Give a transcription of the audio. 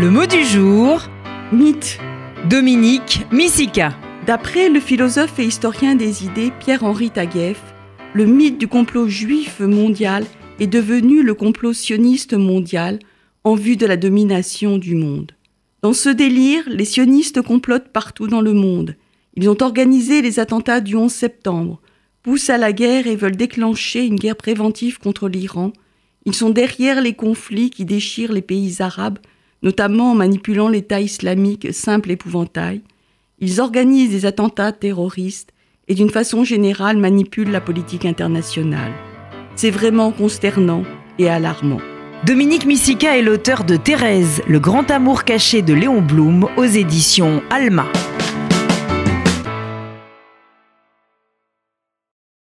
Le mot du jour Mythe. Dominique Missika. D'après le philosophe et historien des idées Pierre-Henri Taguieff, le mythe du complot juif mondial est devenu le complot sioniste mondial en vue de la domination du monde. Dans ce délire, les sionistes complotent partout dans le monde. Ils ont organisé les attentats du 11 septembre, poussent à la guerre et veulent déclencher une guerre préventive contre l'Iran. Ils sont derrière les conflits qui déchirent les pays arabes, notamment en manipulant l'État islamique simple épouvantail. Ils organisent des attentats terroristes et d'une façon générale manipulent la politique internationale. C'est vraiment consternant et alarmant. Dominique Missika est l'auteur de Thérèse, le grand amour caché de Léon Blum aux éditions Alma.